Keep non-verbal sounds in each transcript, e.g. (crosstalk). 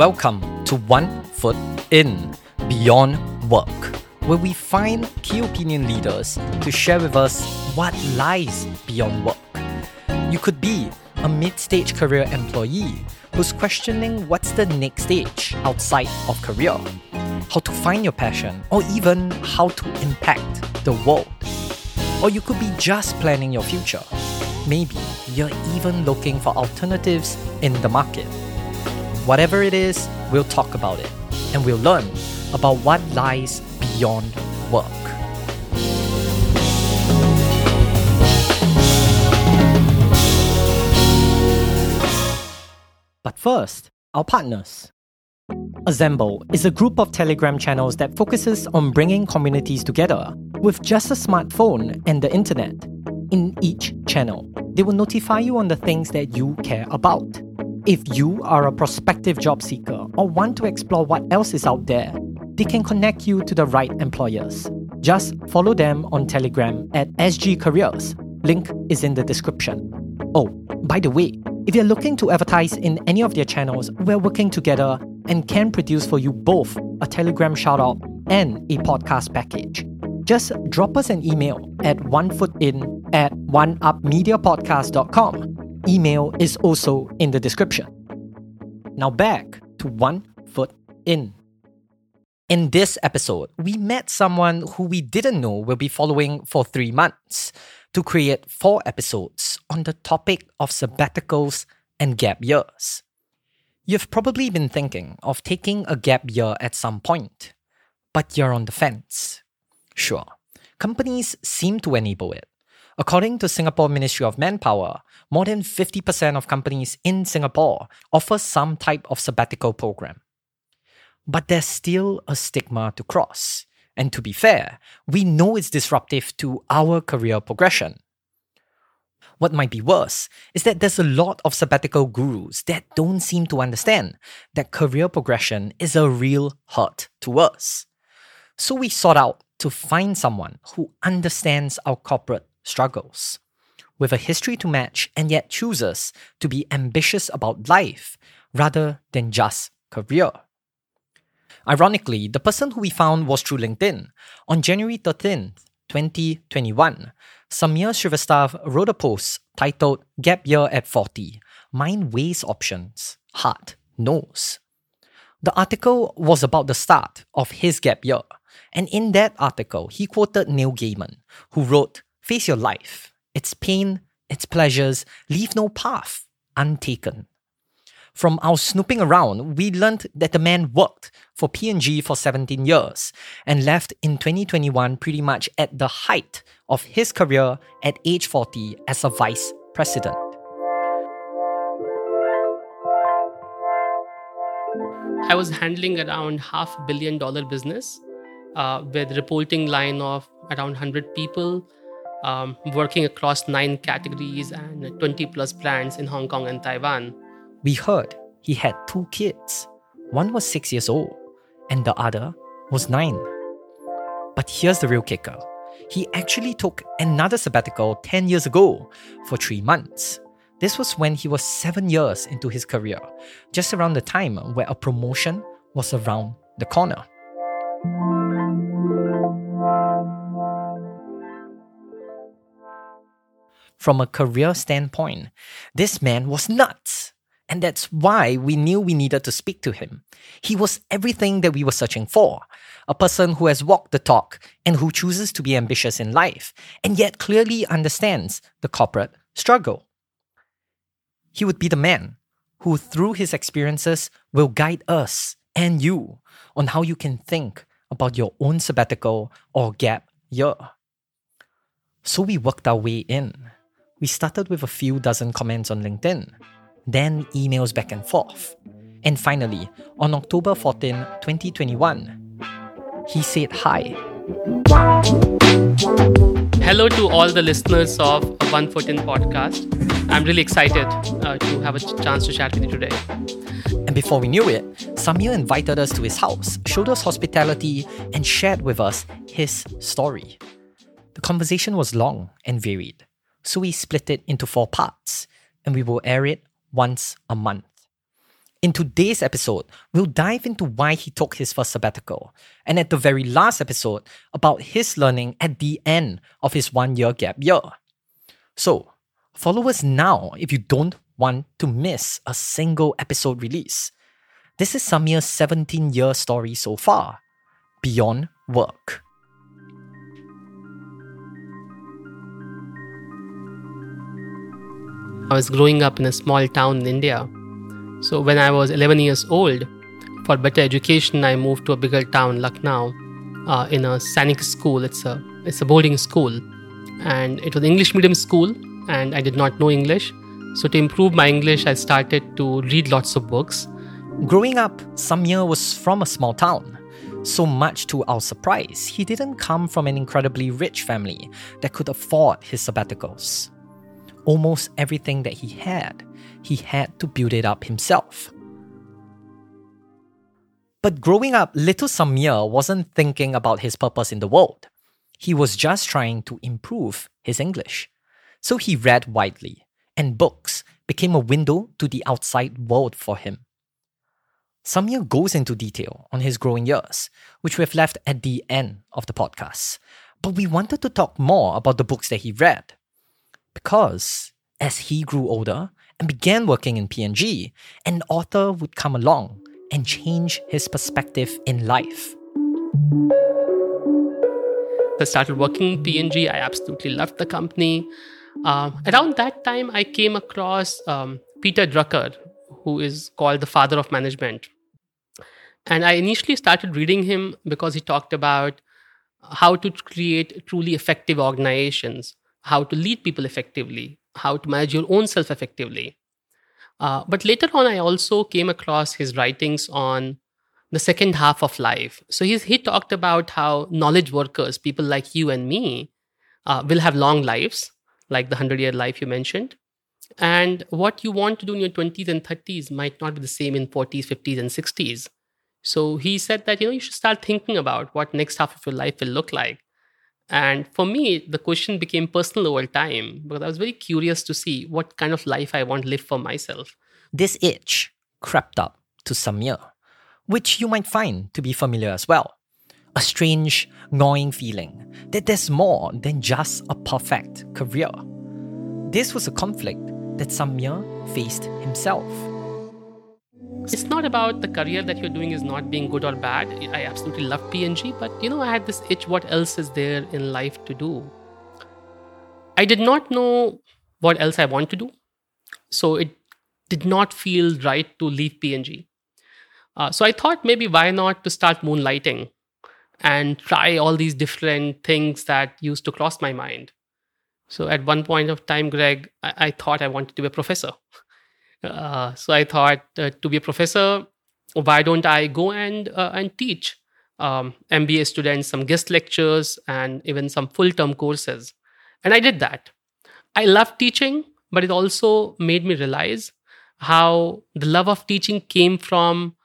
welcome to One Foot In Beyond Work, where we find key opinion leaders to share with us what lies beyond work. You could be a mid stage career employee who's questioning what's the next stage outside of career, how to find your passion, or even how to impact the world. Or you could be just planning your future. Maybe you're even looking for alternatives in the market. Whatever it is, we'll talk about it and we'll learn about what lies beyond work. But first, our partners. Assemble is a group of Telegram channels that focuses on bringing communities together with just a smartphone and the internet. In each channel, they will notify you on the things that you care about. If you are a prospective job seeker or want to explore what else is out there, they can connect you to the right employers. Just follow them on Telegram at SG Careers. Link is in the description. Oh, by the way, if you're looking to advertise in any of their channels, we're working together and can produce for you both a Telegram shoutout and a podcast package. Just drop us an email at onefootin at oneupmediapodcast.com Email is also in the description. Now back to One Foot In. In this episode, we met someone who we didn't know will be following for three months to create four episodes on the topic of sabbaticals and gap years. You've probably been thinking of taking a gap year at some point, but you're on the fence. Sure, companies seem to enable it, According to Singapore Ministry of Manpower, more than 50% of companies in Singapore offer some type of sabbatical program. But there's still a stigma to cross. And to be fair, we know it's disruptive to our career progression. What might be worse is that there's a lot of sabbatical gurus that don't seem to understand that career progression is a real hurt to us. So we sought out to find someone who understands our corporate struggles. With a history to match and yet chooses to be ambitious about life rather than just career. Ironically, the person who we found was through LinkedIn. On January 13th, 2021, Samir Srivastav wrote a post titled Gap Year at 40 Mind Weighs Options, Heart Knows. The article was about the start of his gap year, and in that article, he quoted Neil Gaiman, who wrote, Face your life, its pain, its pleasures, leave no path untaken. From our snooping around, we learned that the man worked for P&G for 17 years and left in 2021 pretty much at the height of his career at age 40 as a vice president. I was handling around half billion dollar business uh, with reporting line of around 100 people um, working across nine categories and 20 plus brands in Hong Kong and Taiwan. We heard he had two kids. One was six years old, and the other was nine. But here's the real kicker he actually took another sabbatical 10 years ago for three months. This was when he was seven years into his career, just around the time where a promotion was around the corner. From a career standpoint, this man was nuts. And that's why we knew we needed to speak to him. He was everything that we were searching for a person who has walked the talk and who chooses to be ambitious in life, and yet clearly understands the corporate struggle. He would be the man who, through his experiences, will guide us and you on how you can think about your own sabbatical or gap year. So we worked our way in we started with a few dozen comments on LinkedIn, then emails back and forth. And finally, on October 14, 2021, he said hi. Hello to all the listeners of One Foot In podcast. I'm really excited uh, to have a chance to chat with you today. And before we knew it, Samir invited us to his house, showed us hospitality, and shared with us his story. The conversation was long and varied so we split it into four parts and we will air it once a month. In today's episode, we'll dive into why he took his first sabbatical, and at the very last episode, about his learning at the end of his one year gap year. So, follow us now if you don't want to miss a single episode release. This is Samir's 17 year story so far, beyond work. I was growing up in a small town in India. So when I was 11 years old, for better education, I moved to a bigger town, Lucknow, uh, in a Sainik school. It's a it's a boarding school, and it was English medium school, and I did not know English. So to improve my English, I started to read lots of books. Growing up, Samir was from a small town. So much to our surprise, he didn't come from an incredibly rich family that could afford his sabbaticals almost everything that he had, he had to build it up himself. But growing up, little Samir wasn't thinking about his purpose in the world. He was just trying to improve his English. So he read widely, and books became a window to the outside world for him. Samir goes into detail on his growing years, which we've left at the end of the podcast. But we wanted to talk more about the books that he read because as he grew older and began working in P&G, an author would come along and change his perspective in life. I started working in P&G. I absolutely loved the company. Uh, around that time, I came across um, Peter Drucker, who is called the father of management. And I initially started reading him because he talked about how to create truly effective organizations how to lead people effectively, how to manage your own self effectively. Uh, but later on, I also came across his writings on the second half of life. So he's, he talked about how knowledge workers, people like you and me, uh, will have long lives, like the 100 year life you mentioned. And what you want to do in your 20s and 30s might not be the same in 40s, 50s, and 60s. So he said that you know you should start thinking about what next half of your life will look like. And for me, the question became personal over time because I was very curious to see what kind of life I want to live for myself. This itch crept up to Samir, which you might find to be familiar as well. A strange, gnawing feeling that there's more than just a perfect career. This was a conflict that Samir faced himself. It's not about the career that you're doing is not being good or bad. I absolutely love P&G, but you know, I had this itch what else is there in life to do? I did not know what else I want to do. So it did not feel right to leave P&G. Uh, so I thought maybe why not to start moonlighting and try all these different things that used to cross my mind. So at one point of time, Greg, I, I thought I wanted to be a professor. (laughs) Uh, so I thought uh, to be a professor, why don't I go and uh, and teach um, MBA students some guest lectures and even some full term courses? And I did that. I love teaching, but it also made me realize how the love of teaching came from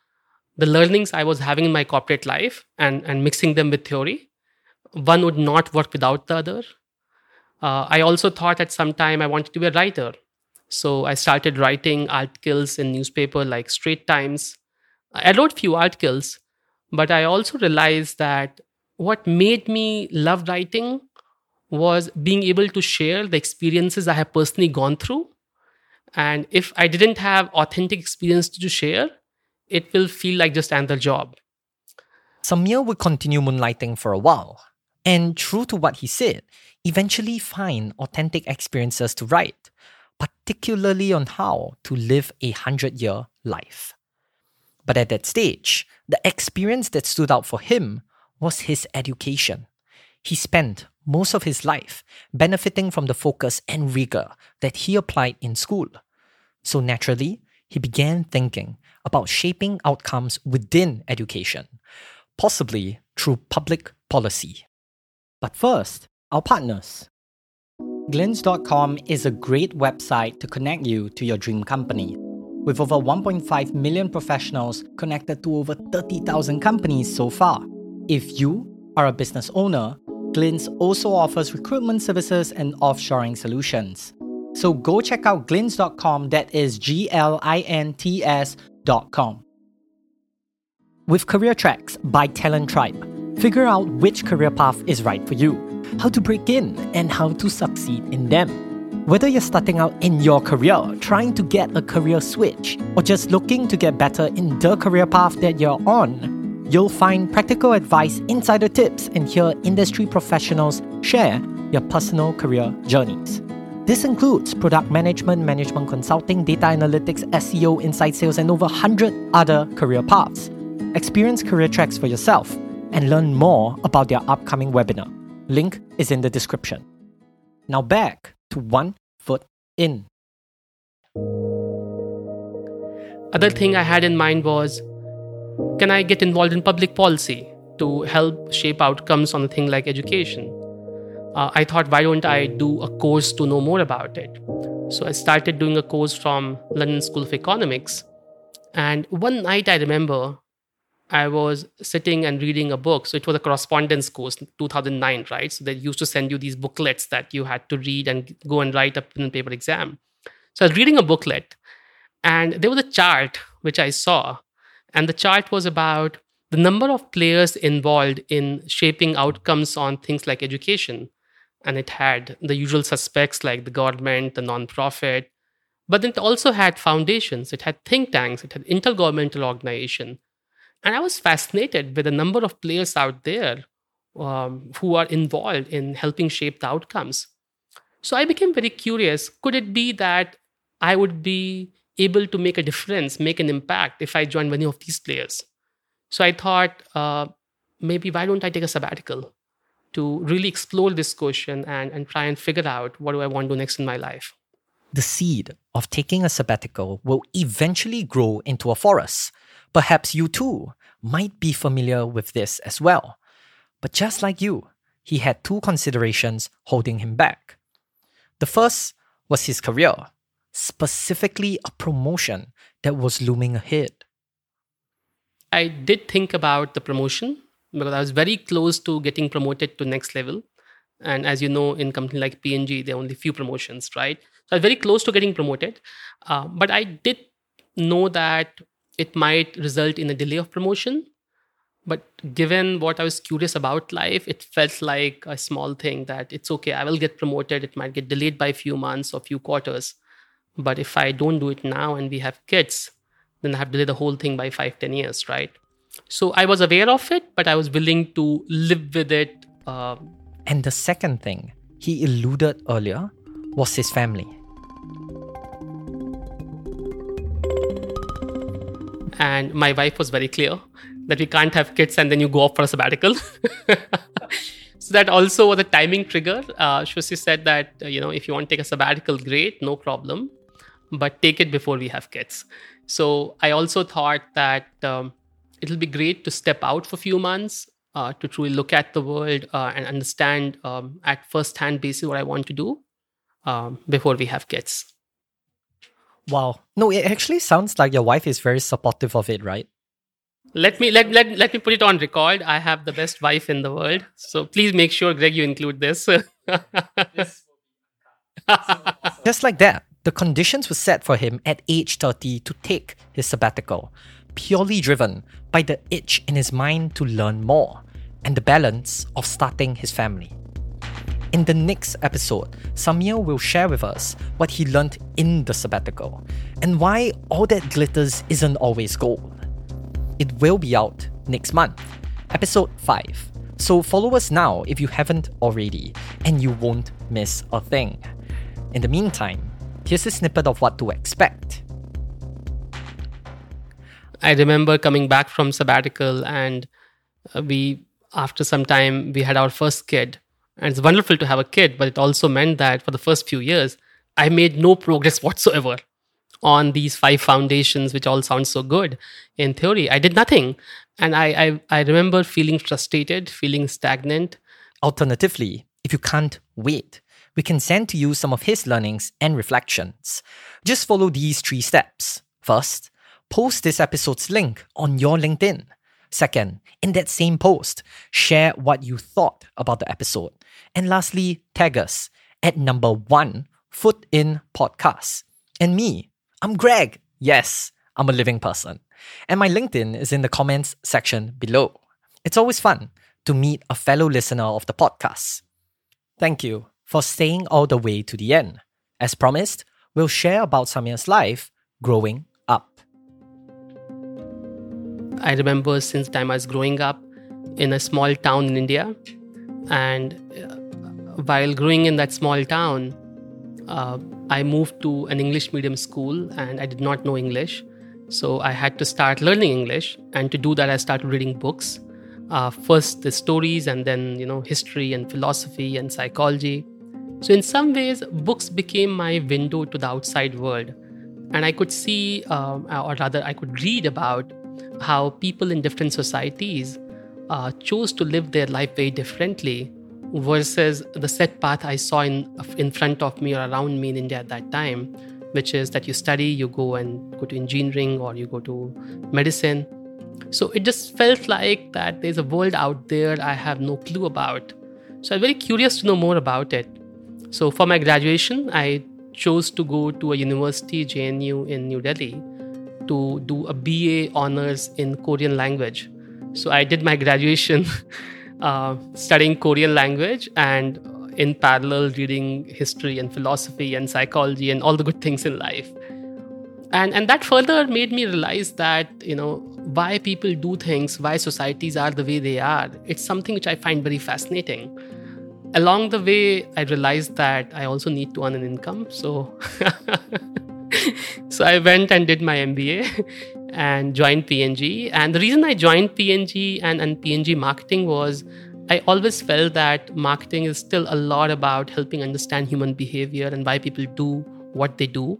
the learnings I was having in my corporate life and, and mixing them with theory. One would not work without the other. Uh, I also thought at some time I wanted to be a writer. So I started writing articles in newspaper like Straits Times. I wrote few articles, but I also realized that what made me love writing was being able to share the experiences I have personally gone through. And if I didn't have authentic experience to share, it will feel like just another job. Samir would continue moonlighting for a while, and true to what he said, eventually find authentic experiences to write particularly on how to live a 100 year life. But at that stage, the experience that stood out for him was his education. He spent most of his life benefiting from the focus and rigor that he applied in school. So naturally, he began thinking about shaping outcomes within education, possibly through public policy. But first, our partners. Glints.com is a great website to connect you to your dream company. With over 1.5 million professionals connected to over 30,000 companies so far. If you are a business owner, Glints also offers recruitment services and offshoring solutions. So go check out glints.com, that is G L I N T S.com. With Career Tracks by Talent Tribe, figure out which career path is right for you, how to break in, and how to succeed in them. Whether you're starting out in your career, trying to get a career switch, or just looking to get better in the career path that you're on, you'll find practical advice, insider tips, and hear industry professionals share your personal career journeys. This includes product management, management consulting, data analytics, SEO, inside sales, and over 100 other career paths. Experience career tracks for yourself and learn more about their upcoming webinar. Link is in the description. Now back to One Foot In. Other thing I had in mind was can I get involved in public policy to help shape outcomes on a thing like education? uh, I thought, why don't I do a course to know more about it? So I started doing a course from London School of Economics. And one night I remember I was sitting and reading a book. So it was a correspondence course, 2009, right? So they used to send you these booklets that you had to read and go and write a pen and paper exam. So I was reading a booklet, and there was a chart which I saw, and the chart was about the number of players involved in shaping outcomes on things like education and it had the usual suspects like the government, the nonprofit, but it also had foundations, it had think tanks, it had intergovernmental organization. And I was fascinated with the number of players out there um, who are involved in helping shape the outcomes. So I became very curious could it be that I would be able to make a difference, make an impact if I joined many of these players? So I thought, uh, maybe why don't I take a sabbatical? to really explore this question and, and try and figure out what do I want to do next in my life. The seed of taking a sabbatical will eventually grow into a forest. Perhaps you too might be familiar with this as well. But just like you, he had two considerations holding him back. The first was his career, specifically a promotion that was looming ahead. I did think about the promotion because I was very close to getting promoted to next level. And as you know, in company like P&G, there are only few promotions, right? So I was very close to getting promoted, uh, but I did know that it might result in a delay of promotion. But given what I was curious about life, it felt like a small thing that it's okay. I will get promoted. It might get delayed by a few months or few quarters. But if I don't do it now and we have kids, then I have to delay the whole thing by five, ten years, right? So I was aware of it, but I was willing to live with it. Uh, and the second thing he alluded earlier was his family. And my wife was very clear that we can't have kids and then you go off for a sabbatical. (laughs) so that also was a timing trigger. Uh, said that, uh, you know, if you want to take a sabbatical, great, no problem, but take it before we have kids. So I also thought that um, it'll be great to step out for a few months uh, to truly look at the world uh, and understand um, at first hand basis what I want to do um, before we have kids. Wow. No, it actually sounds like your wife is very supportive of it, right? Let me let, let, let me put it on record. I have the best wife in the world. So please make sure, Greg, you include this. (laughs) (laughs) Just like that, the conditions were set for him at age 30 to take his sabbatical purely driven by the itch in his mind to learn more and the balance of starting his family. In the next episode, Samir will share with us what he learned in the sabbatical and why all that glitters isn't always gold. It will be out next month, episode 5. So follow us now if you haven't already, and you won't miss a thing. In the meantime, here's a snippet of what to expect I remember coming back from sabbatical and uh, we, after some time, we had our first kid. And it's wonderful to have a kid, but it also meant that for the first few years, I made no progress (laughs) whatsoever on these five foundations, which all sound so good in theory. I did nothing. And I, I, I remember feeling frustrated, feeling stagnant. Alternatively, if you can't wait, we can send to you some of his learnings and reflections. Just follow these three steps. First, post this episode's link on your LinkedIn. Second, in that same post, share what you thought about the episode. And lastly, tag us at number one, Foot In Podcast. And me, I'm Greg. Yes, I'm a living person. And my LinkedIn is in the comments section below. It's always fun to meet a fellow listener of the podcast. Thank you for staying all the way to the end. As promised, we'll share about Samir's life growing. I remember since time I was growing up in a small town in India. And uh, while growing in that small town, uh, I moved to an English medium school and I did not know English. So I had to start learning English. And to do that, I started reading books. Uh, first the stories and then you know history and philosophy and psychology so in some ways books became my window to the outside world and i could see um, or rather i could read about how people in different societies uh, chose to live their life very differently versus the set path I saw in in front of me or around me in India at that time, which is that you study, you go and go to engineering or you go to medicine. So it just felt like that there's a world out there I have no clue about. So I'm very curious to know more about it. So for my graduation, I chose to go to a university, JNU in New Delhi, to do a BA honors in Korean language. So I did my graduation (laughs) uh, studying Korean language and in parallel reading history and philosophy and psychology and all the good things in life. And, and that further made me realize that, you know, why people do things, why societies are the way they are. It's something which I find very fascinating. Along the way, I realized that I also need to earn an income. So (laughs) so I went and did my MBA and joined P&G. The reason I joined P&G and, and marketing was I always felt that marketing is still a lot about helping understand human behavior and why people do what they do.